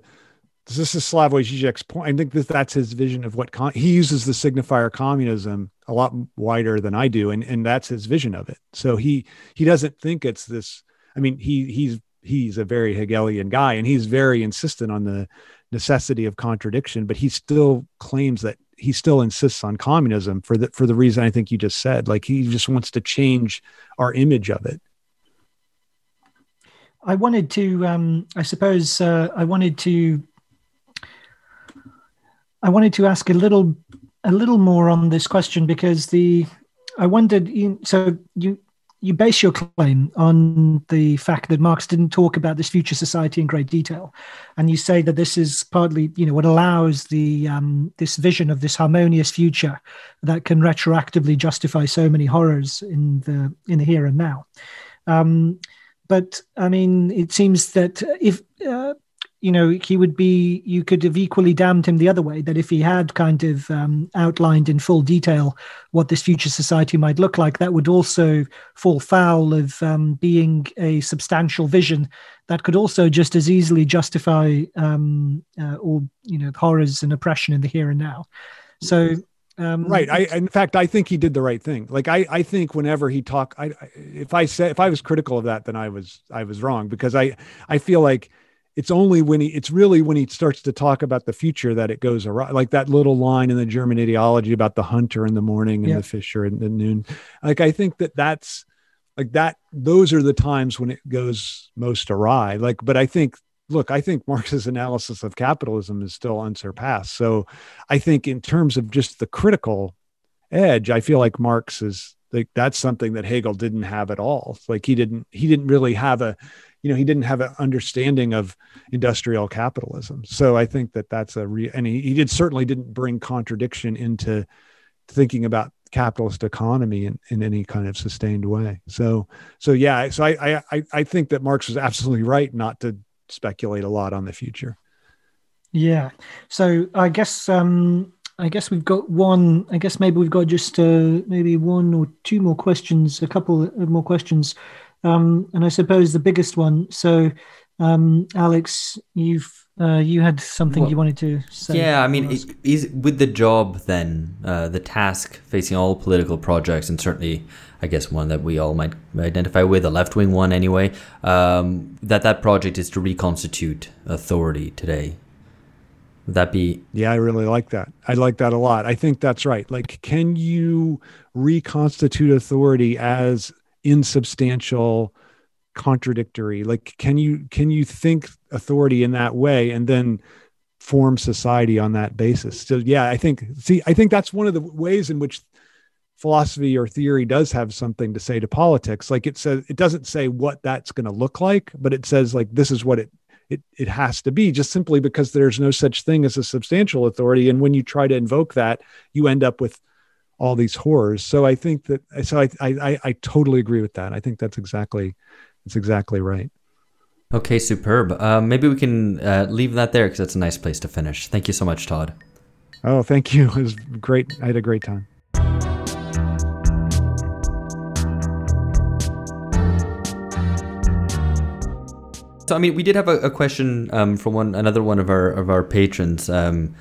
this is Slavoj Žižek's point. I think that that's his vision of what con- he uses the signifier communism a lot wider than I do, and and that's his vision of it. So he he doesn't think it's this. I mean, he he's he's a very Hegelian guy, and he's very insistent on the necessity of contradiction, but he still claims that he still insists on communism for the for the reason I think you just said. Like he just wants to change our image of it. I wanted to, um, I suppose, uh, I wanted to I wanted to ask a little a little more on this question because the I wondered so you you base your claim on the fact that Marx didn't talk about this future society in great detail, and you say that this is partly, you know, what allows the um, this vision of this harmonious future that can retroactively justify so many horrors in the in the here and now. Um, but I mean, it seems that if uh, you know, he would be, you could have equally damned him the other way, that if he had kind of um, outlined in full detail what this future society might look like, that would also fall foul of um, being a substantial vision that could also just as easily justify um, uh, all, you know, horrors and oppression in the here and now. So Um, right. I, in fact, I think he did the right thing. Like I, I think whenever he talk, I, if I said, if I was critical of that, then I was, I was wrong because I, I feel like it's only when he, it's really when he starts to talk about the future that it goes awry. Like that little line in the German ideology about the hunter in the morning and Yeah. the fisher in the noon. Like I think that that's like that. Those are the times when it goes most awry. Like, but I think, look, I think Marx's analysis of capitalism is still unsurpassed. So I think in terms of just the critical edge, I feel like Marx is like that's something that Hegel didn't have at all. Like he didn't he didn't really have a you know he didn't have an understanding of industrial capitalism. So I think that that's a re- and he, he did certainly didn't bring contradiction into thinking about capitalist economy in, in any kind of sustained way. So so yeah, so I I I think that Marx was absolutely right not to speculate a lot on the future. Yeah. So I guess um I guess we've got one. I guess maybe we've got just uh, maybe one or two more questions, a couple of more questions, um, and I suppose the biggest one. So, um, Alex, you've uh, you had something Well, you wanted to say. Yeah, I mean, or ask. it, is with the job then uh, the task facing all political projects, and certainly, I guess one that we all might identify with, a left wing one anyway. Um, that that project is to reconstitute authority today. Would that be Yeah, I really like that. I like that a lot. I think that's right. Like, can you reconstitute authority as insubstantial, contradictory? Like, can you can you think authority in that way and then form society on that basis? So, yeah, I think. See, I think that's one of the ways in which philosophy or theory does have something to say to politics. Like, it says it doesn't say what that's going to look like, but it says like this is what it it, it has to be just simply because there's no such thing as a substantial authority and when you try to invoke that you end up with all these horrors so i think that so i i i totally agree with that i think that's exactly that's exactly right okay? Superb. Uh, maybe we can uh, leave that there because that's a nice place to finish. Thank you so much, Todd. oh thank you it was great i had a great time So I mean, we did have a, a question um, from one another one of our of our patrons um,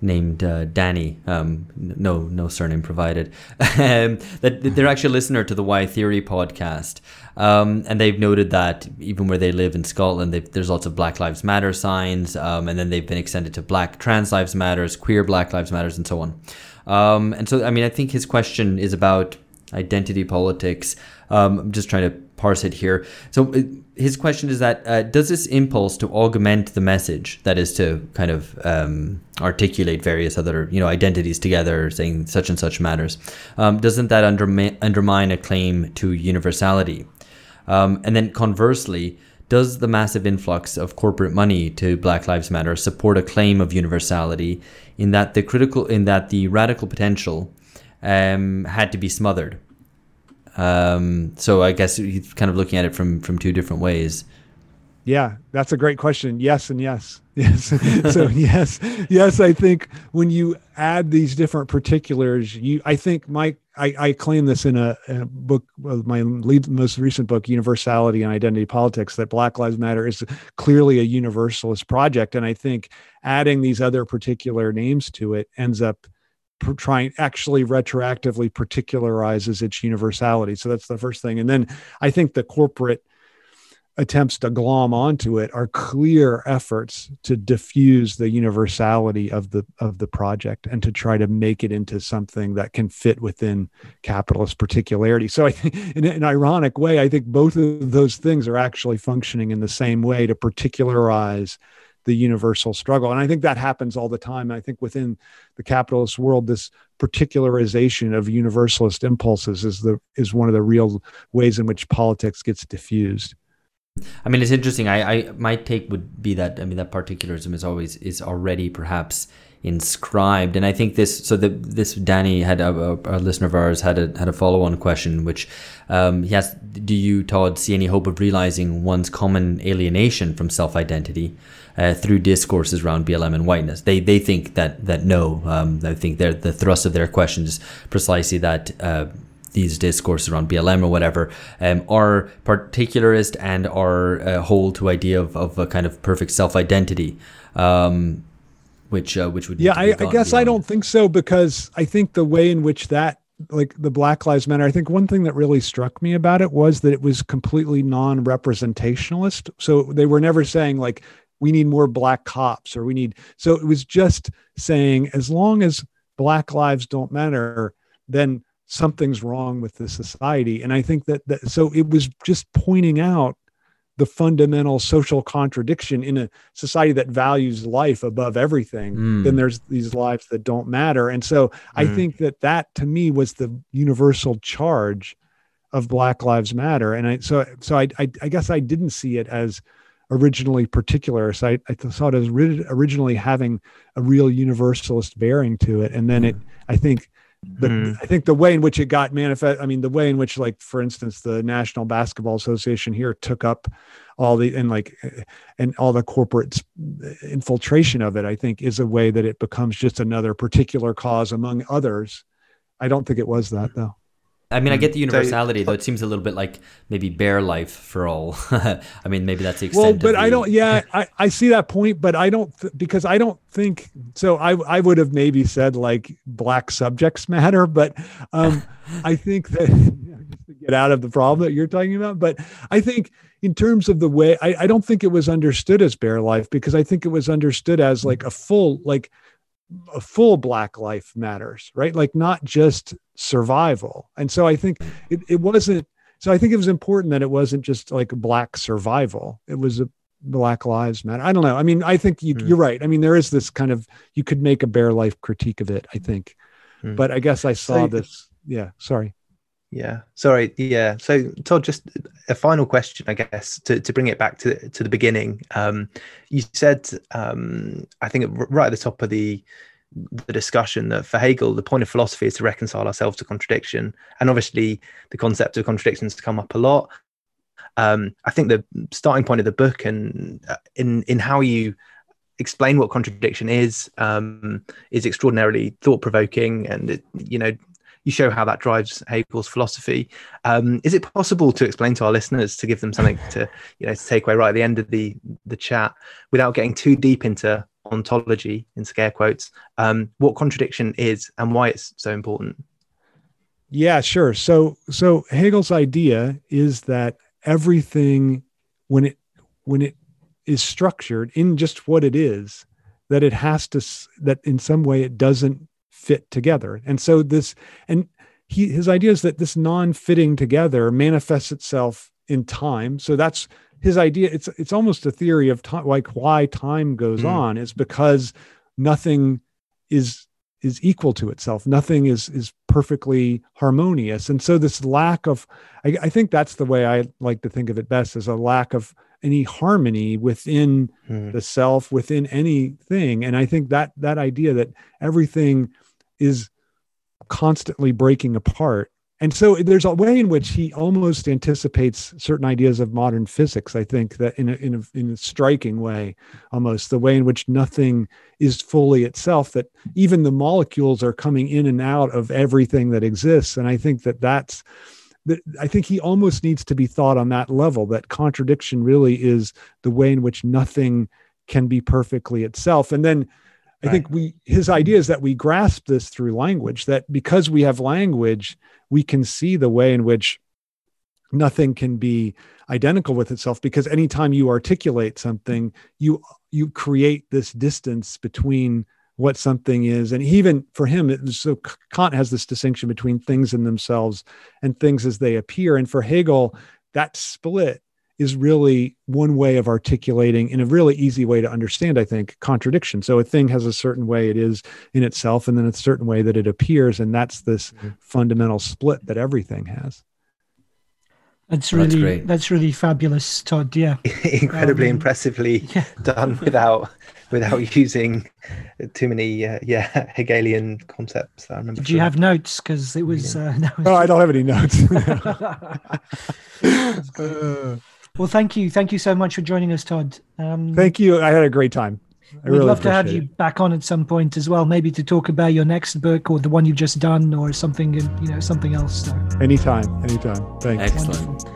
named uh, Danny. Um, no no surname provided. um, that they're actually a listener to the Why Theory podcast, um, and they've noted that even where they live in Scotland, there's lots of Black Lives Matter signs, um, and then they've been extended to Black Trans Lives Matters, Queer Black Lives Matters, and so on. Um, and so I mean, I think his question is about identity politics. Um, I'm just trying to parse it here. So uh, his question is that uh, does this impulse to augment the message, that is to kind of um, articulate various other you know identities together, saying such and such matters, um, doesn't that undermi- undermine a claim to universality? Um, and then conversely, does the massive influx of corporate money to Black Lives Matter support a claim of universality in that the critical in that the radical potential um, had to be smothered? Um, so I guess he's kind of looking at it from from two different ways. Yeah, that's a great question. Yes, and yes. Yes. so yes, yes. I think when you add these different particulars, you, I think my, I, I claim this in a, in a book, my lead, most recent book, Universality and Identity Politics, that Black Lives Matter is clearly a universalist project, and I think adding these other particular names to it ends up trying actually retroactively particularizes its universality. So that's the first thing, and then I think the corporate attempts to glom onto it are clear efforts to diffuse the universality of the of the project and to try to make it into something that can fit within capitalist particularity so i think in an ironic way i think both of those things are actually functioning in the same way to particularize the universal struggle. And i think that happens all the time. I think within the capitalist world this particularization of universalist impulses is the is one of the real ways in which politics gets diffused. I mean, it's interesting. I, I my take would be that I mean that particularism is always is already perhaps inscribed, and I think this. So the this Danny had a, a, listener of ours had a had a follow on question, which um, he asked: Do you Todd see any hope of realizing one's common alienation from self identity? Uh, through discourses around BLM and whiteness, they they think that that no, um, I think their the thrust of their question is precisely that uh, these discourses around BLM or whatever um, are particularist and are uh, hold to idea of, of a kind of perfect self identity. Um, which uh, which would yeah I, I guess i don't think so because i think the way in which that like the black lives matter i think one thing that really struck me about it was that it was completely non-representationalist. So they were never saying like we need more black cops or we need so it was just saying as long as black lives don't matter then something's wrong with the society. And i think that, that so it was just pointing out the fundamental social contradiction in a society that values life above everything Mm. then there's these lives that don't matter. And so i Mm. think that that to me was the universal charge of black lives matter. And i so so i i, I guess i didn't see it as originally particular. So i, I saw it as ri- originally having a real universalist bearing to it. And then it i think the, Mm. I think the way in which it got manifest, I mean, the way in which, like, for instance, the National Basketball Association here took up all the and like and all the corporate infiltration of it, I think, is a way that it becomes just another particular cause among others. I don't think it was that though. I mean, I get the So- universality, though. It seems a little bit like maybe bare life for all. I mean, maybe that's the extent. Well, but of I don't. Yeah, I, I see that point, but I don't th- because I don't think so. I I would have maybe said like black subjects matter, but um, I think that just to get out of the problem that you're talking about. But I think in terms of the way, I, I don't think it was understood as bare life because I think it was understood as like a full like a full black life matters, right? Like not just survival. And so I think it, it wasn't so I think it was important that it wasn't just like black survival. It was a black lives matter. I don't know. I mean, I think you, Hmm. you're right. I mean, there is this kind of you could make a bare life critique of it. I think, Hmm. but I guess I saw So- this. Yeah, sorry. Yeah. Sorry. Yeah. So Todd, just a final question, I guess, to, to bring it back to to the beginning. Um, you said, um, I think right at the top of the the discussion that for Hegel, the point of philosophy is to reconcile ourselves to contradiction, and obviously the concept of contradictions come up a lot. Um, I think the starting point of the book and uh, in in how you explain what contradiction is um, is extraordinarily thought provoking, and it, you know you show how that drives Hegel's philosophy. Um, is it possible to explain to our listeners to give them something to you know to take away right at the end of the the chat without getting too deep into ontology in scare quotes um, what contradiction is and why it's so important? Yeah, sure. So so Hegel's idea is that everything when it when it is structured in just what it is that it has to that in some way it doesn't fit together. And so this and he his idea is that this non-fitting together manifests itself in time. So that's his idea. It's it's almost a theory of time like why time goes Mm. on is because nothing is is equal to itself. Nothing is is perfectly harmonious. And so this lack of I, I think that's the way I like to think of it best as a lack of any harmony within Hmm. the self within anything and i think that that idea that everything is constantly breaking apart and so there's a way in which he almost anticipates certain ideas of modern physics i think that in a, in a, in a striking way almost the way in which nothing is fully itself that even the molecules are coming in and out of everything that exists and i think that that's that I think he almost needs to be thought on that level that contradiction really is the way in which nothing can be perfectly itself. And then I think we his idea is that we grasp this through language, that because we have language, we can see the way in which nothing can be identical with itself because anytime you articulate something, you you create this distance between what something is. And even for him it so kant has this distinction between things in themselves and things as they appear. And for hegel that split is really one way of articulating in a really easy way to understand i think contradiction so a thing has a certain way it is in itself and then a certain way that it appears and that's this Mhm. fundamental split that everything has That's Well, that's really great. that's really fabulous, Todd. Yeah, Incredibly Um, impressively yeah. done without without using too many uh, yeah Hegelian concepts. I remember. Did you have notes? Because it was. Uh, that was oh i don't have any notes well, thank you, thank you so much for joining us, Todd. Um, thank you i had a great time I We'd really love to have you back on at some point as well, maybe to talk about your next book or the one you've just done or something, you know, something else. So anytime anytime thanks Excellent. wonderful.